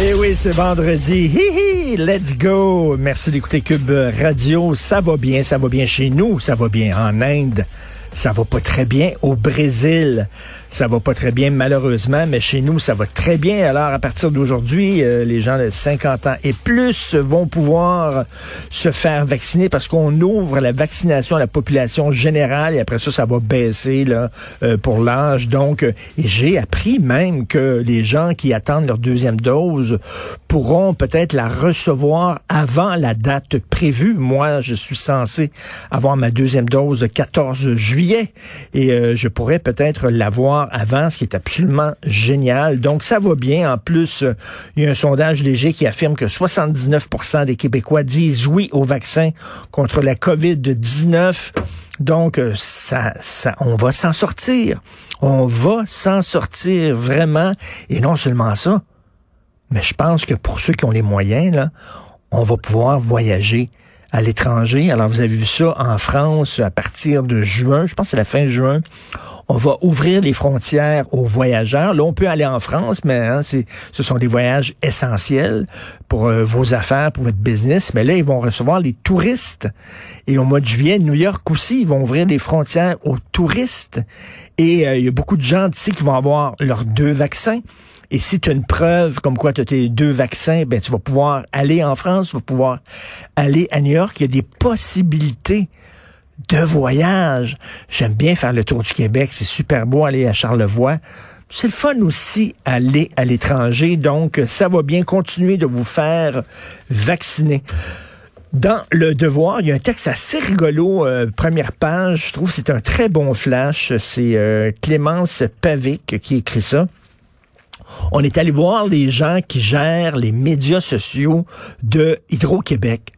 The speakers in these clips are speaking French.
Eh oui, c'est vendredi. Hi, let's go. Merci d'écouter Cube Radio. Ça va bien, ça va bien chez nous, ça va bien en Inde. Ça va pas très bien au Brésil. Ça va pas très bien malheureusement, mais chez nous, ça va très bien. Alors, à partir d'aujourd'hui, euh, les gens de 50 ans et plus vont pouvoir se faire vacciner parce qu'on ouvre la vaccination à la population générale et après ça, ça va baisser euh, pour l'âge. Donc, euh, j'ai appris même que les gens qui attendent leur deuxième dose pourront peut-être la recevoir avant la date prévue. Moi, je suis censé avoir ma deuxième dose le 14 juillet et je pourrais peut-être l'avoir avant, ce qui est absolument génial. Donc, ça va bien. En plus, euh, il y a un sondage léger qui affirme que 79% des Québécois disent oui au vaccin contre la COVID-19. Donc, euh, ça, ça, on va s'en sortir. On va s'en sortir vraiment. Et non seulement ça, mais je pense que pour ceux qui ont les moyens, là, on va pouvoir voyager à l'étranger. Alors, vous avez vu ça en France à partir de juin, je pense que c'est la fin juin. On va ouvrir les frontières aux voyageurs. Là, on peut aller en France, mais hein, ce sont des voyages essentiels pour euh, vos affaires, pour votre business. Mais là, ils vont recevoir les touristes. Et au mois de juillet, New York aussi, ils vont ouvrir les frontières aux touristes. Et euh, il y a beaucoup de gens d'ici qui vont avoir leurs deux vaccins. Et si tu as une preuve comme quoi tu as tes deux vaccins, ben tu vas pouvoir aller en France, tu vas pouvoir aller à New York. Il y a des possibilités de voyage. J'aime bien faire le tour du Québec. C'est super beau aller à Charlevoix. C'est le fun aussi aller à l'étranger. Donc, ça va bien continuer de vous faire vacciner. Dans Le Devoir, il y a un texte assez rigolo, euh, première page. Je trouve que c'est un très bon flash. C'est euh, Clémence Pavic qui écrit ça. On est allé voir les gens qui gèrent les médias sociaux de Hydro-Québec.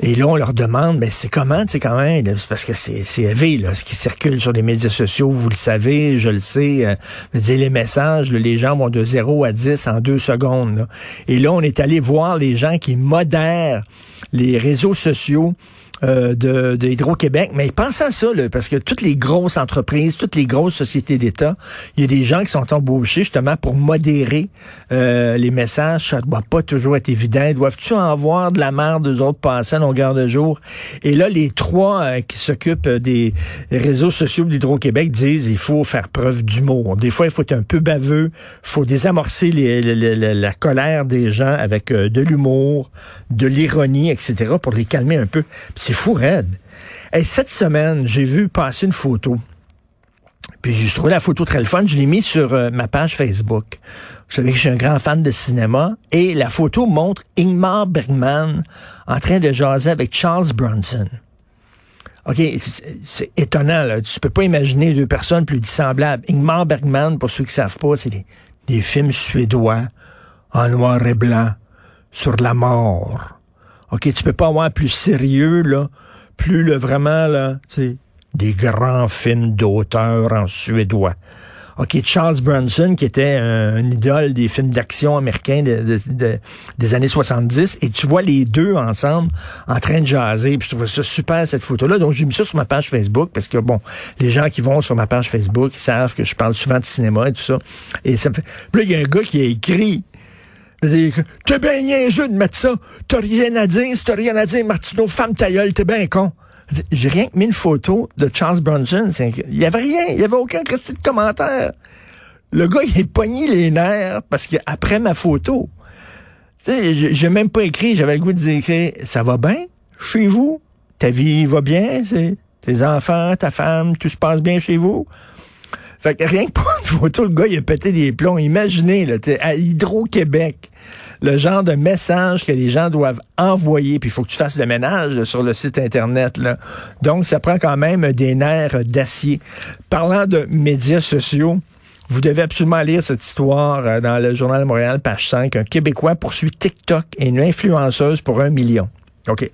Et là, on leur demande, mais c'est comment, c'est quand même, parce que c'est, c'est élevé, là, ce qui circule sur les médias sociaux, vous le savez, je le sais, euh, les messages, les gens vont de 0 à 10 en deux secondes. Et là, on est allé voir les gens qui modèrent les réseaux sociaux euh, de, Hydro-Québec. Mais pensez à ça, parce que toutes les grosses entreprises, toutes les grosses sociétés d'État, il y a des gens qui sont embauchés justement pour modérer euh, les messages. Ça ne doit pas toujours être évident. Doivent-tu en voir de la merde des autres passer à longueur de jour? Et là, les trois euh, qui s'occupent des réseaux sociaux d'Hydro-Québec disent il faut faire preuve d'humour. Des fois, il faut être un peu baveux, il faut désamorcer la colère des gens avec de l'humour, de l'ironie, etc., pour les calmer un peu. Fou raide. Et cette semaine, j'ai vu passer une photo. Puis j'ai trouvé la photo très le fun. Je l'ai mis sur euh, ma page Facebook. Vous savez que je suis un grand fan de cinéma. Et la photo montre Ingmar Bergman en train de jaser avec Charles Bronson. OK, c'est étonnant, là. Tu peux pas imaginer deux personnes plus dissemblables. Ingmar Bergman, pour ceux qui savent pas, c'est des films suédois en noir et blanc sur la mort OK, tu peux pas avoir plus sérieux, là, plus le vraiment, là, tu des grands films d'auteur en suédois. OK, Charles Bronson, qui était un, idole des films d'action américains des années 70, et tu vois les deux ensemble en train de jaser, puis je trouve ça super, cette photo-là. Donc, j'ai mis ça sur ma page Facebook, parce que, bon, les gens qui vont sur ma page Facebook, ils savent que je parle souvent de cinéma et tout ça. Et ça fait... Puis là, il y a un gars qui a écrit T'es bien niaiseux de mettre ça. T'as rien à dire. Si t'as rien à dire, Martineau, femme ta t'es bien con. J'ai rien que mis une photo de Charles Bronson. Il y avait rien. Il y avait aucun de commentaire. Le gars, il est pogné les nerfs parce qu'après ma photo, j'ai même pas écrit. J'avais le goût de dire, ça va bien chez vous? Ta vie va bien? Tes enfants, ta femme, tout se passe bien chez vous? Fait que rien que pour une photo, le gars, il a pété des plombs. Imaginez, là, à Hydro-Québec, le genre de message que les gens doivent envoyer, puis il faut que tu fasses le ménage sur le site Internet. Là. Donc, ça prend quand même des nerfs d'acier. Parlant de médias sociaux, vous devez absolument lire cette histoire euh, dans le Journal de Montréal, page 5. Un Québécois poursuit TikTok et une influenceuse pour un million. OK.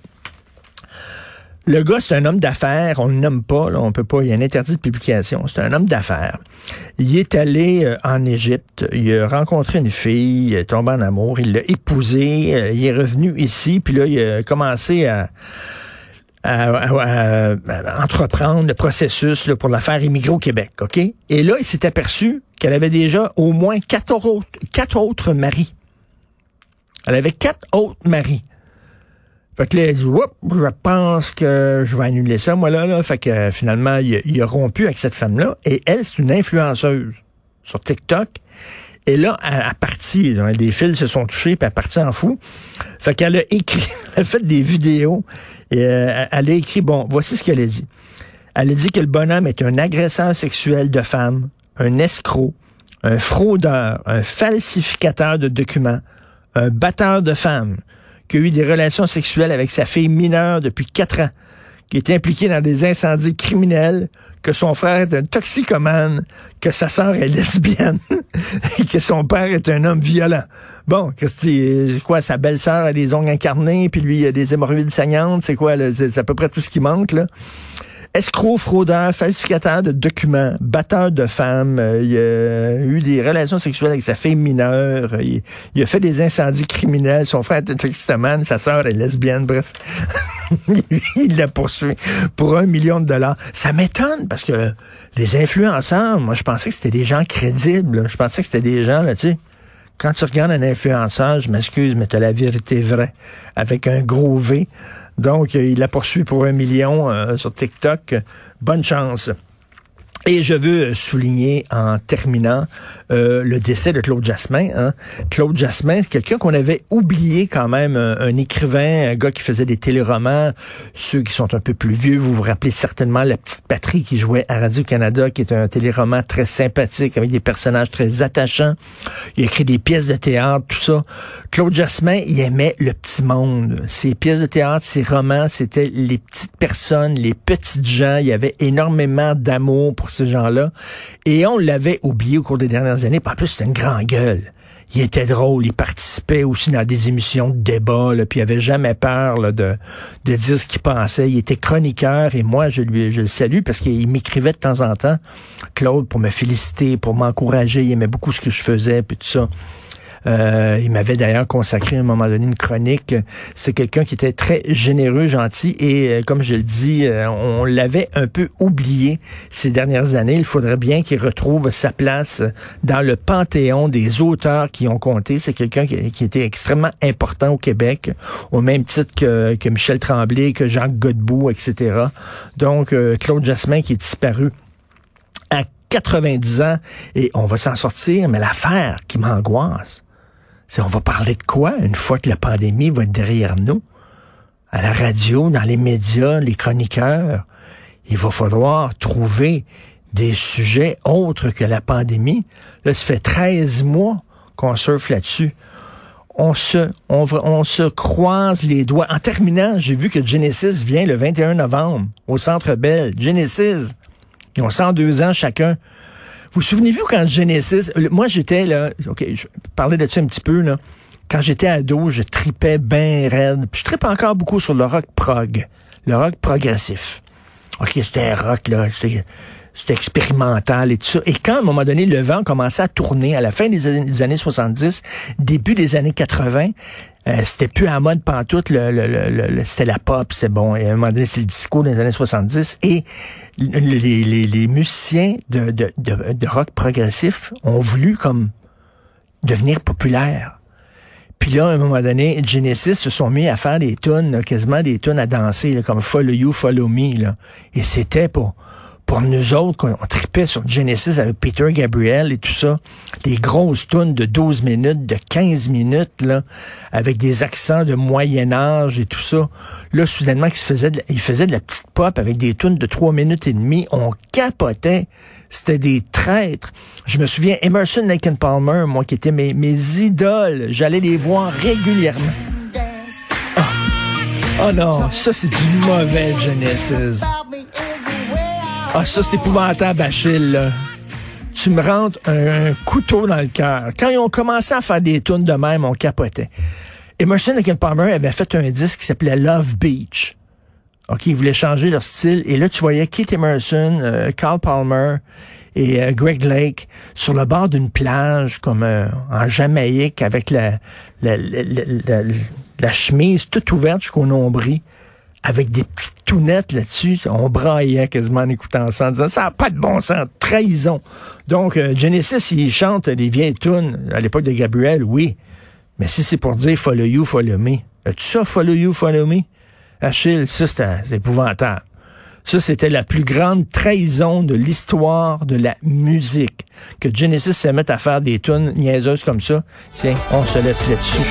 Le gars, c'est un homme d'affaires. On ne le nomme pas, là, on peut pas. Il y a un interdit de publication. C'est un homme d'affaires. Il est allé euh, en Égypte. Il a rencontré une fille. Il est tombé en amour. Il l'a épousée. euh, il est revenu ici. Puis là, il a commencé à, entreprendre le processus pour la faire immigrer au Québec. OK? Et là, il s'est aperçu qu'elle avait déjà au moins quatre autres, quatre autres maris. Elle avait quatre autres maris. Fait que là, il dit, Oups, je pense que je vais annuler ça, moi, là, là. Fait que euh, finalement, il, a- rompu avec cette femme-là. Et elle, c'est une influenceuse sur TikTok. Et là, elle a parti, là, des fils se sont touchés, puis elle partie en fou. Fait qu'elle a écrit, elle a fait des vidéos, et euh, elle a écrit, bon, voici ce qu'elle a dit. Elle a dit que le bonhomme est un agresseur sexuel de femmes, un escroc, un fraudeur, un falsificateur de documents, un batteur de femmes, qui a eu des relations sexuelles avec sa fille mineure depuis quatre ans, qui est impliqué dans des incendies criminels, que son frère est un toxicomane, que sa sœur est lesbienne et que son père est un homme violent. Bon, que c'est quoi, sa belle-sœur a des ongles incarnés, puis lui a des hémorroïdes saignantes, c'est quoi, c'est à peu près tout ce qui manque, là. Escroc, fraudeur, falsificateur de documents, batteur de femmes, euh, il a eu des relations sexuelles avec sa fille mineure, il, a fait des incendies criminels, son frère est un toxicomane, sa sœur est lesbienne, bref. Il l'a poursuivi pour un million de dollars. Ça m'étonne parce que les influenceurs, moi je pensais que c'était des gens crédibles, je pensais que c'était des gens, là, tu sais, quand tu regardes un influenceur, je m'excuse, mais tu as la vérité vraie, avec un gros V. Donc, il la poursuit pour un million euh, sur TikTok. Bonne chance. Et je veux souligner en terminant euh, le décès de Claude Jasmin. Hein. Claude Jasmin, c'est quelqu'un qu'on avait oublié quand même, un, écrivain, un gars qui faisait des téléromans. Ceux qui sont un peu plus vieux, vous vous rappelez certainement La Petite Patrie qui jouait à Radio-Canada, qui est un téléroman très sympathique avec des personnages très attachants. Il a écrit des pièces de théâtre, tout ça. Claude Jasmin, il aimait le petit monde. Ses pièces de théâtre, ses romans, c'était les petites personnes, les petites gens. Il y avait énormément d'amour pour ces gens-là. Et on l'avait oublié au cours des dernières Puis en plus, c'était une grande gueule. Il était drôle, il participait aussi dans des émissions de débat, puis il avait jamais peur de, de dire ce qu'il pensait. Il était chroniqueur et moi, je lui je le salue parce qu'il m'écrivait de temps en temps, Claude, pour me féliciter, pour m'encourager. Il aimait beaucoup ce que je faisais, puis tout ça. Euh, il m'avait d'ailleurs consacré un moment donné une chronique. C'était quelqu'un qui était très généreux, gentil et euh, comme je le dis, euh, on l'avait un peu oublié ces dernières années. Il faudrait bien qu'il retrouve sa place dans le panthéon des auteurs qui ont compté. C'est quelqu'un qui, était extrêmement important au Québec, au même titre que, Michel Tremblay, que Jacques Godbout, etc. Donc, Claude Jasmin qui est disparu à 90 ans et on va s'en sortir, mais l'affaire qui m'angoisse, c'est on va parler de quoi une fois que la pandémie va être derrière nous? À la radio, dans les médias, les chroniqueurs, il va falloir trouver des sujets autres que la pandémie. Là, ça fait 13 mois qu'on surfe là-dessus. On se, on, on se croise les doigts. En terminant, j'ai vu que Genesis vient le 21 novembre au Centre Bell. Genesis, ils ont 102 ans chacun. Vous vous souvenez-vous quand Genesis, moi j'étais là, ok, je parlais de ça un petit peu là. Quand j'étais ado, je tripais bien raide. Puis je tripe encore beaucoup sur le rock prog, le rock progressif. Ok, c'était un rock là, c'était expérimental et tout ça. Et quand à un moment donné le vent commençait à tourner à la fin des années 70, début des années 80, euh, c'était plus à mode pantoute, le, le, le, le- c'était la pop, c'est bon. Et à un moment donné, c'est le disco des années 70. Et le- les, les, les musiciens de, de, de, de rock progressif ont voulu comme devenir populaires. Puis là, à un moment donné, Genesis se sont mis à faire des tunes, quasiment des tunes à danser, là, comme Follow You, Follow Me. Là. Et c'était pour, pour nous autres, qu'on on tripait sur Genesis avec Peter Gabriel et tout ça. Des grosses tunes de 12 minutes, de 15 minutes, là, avec des accents de Moyen Âge et tout ça. Là, soudainement, ils faisaient de, de la petite pop avec des tunes de 3 minutes et demie. On capotait. C'était des traîtres. Je me souviens, Emerson, Lake and Palmer, moi, qui étaient mes, mes idoles. J'allais les voir régulièrement. Ah. Oh non, ça c'est du mauvais Genesis. Ah, ça c'est épouvantable, Achille, là. Tu me rentres un, couteau dans le cœur. Quand ils ont commencé à faire des tunes de même, on capotait. Emerson Lake and Palmer avait fait un disque qui s'appelait Love Beach. OK, ils voulaient changer leur style. Et là, tu voyais Keith Emerson, euh, Carl Palmer et euh, Greg Lake sur le bord d'une plage, comme euh, en Jamaïque, avec la, la, la, la, chemise toute ouverte jusqu'au nombril, avec des petites tounettes là-dessus. On braillait quasiment en écoutant ça, en disant, ça n'a pas de bon sens, trahison. Donc, Genesis, il chante les vieilles tunes à l'époque de Gabriel, oui. Mais si c'est pour dire follow you, follow me, as-tu ça, follow you, follow me? Achille, ça, c'est épouvantable. Ça, c'était la plus grande trahison de l'histoire de la musique. Que Genesis se mette à faire des tunes niaiseuses comme ça. Tiens, on se laisse là-dessus.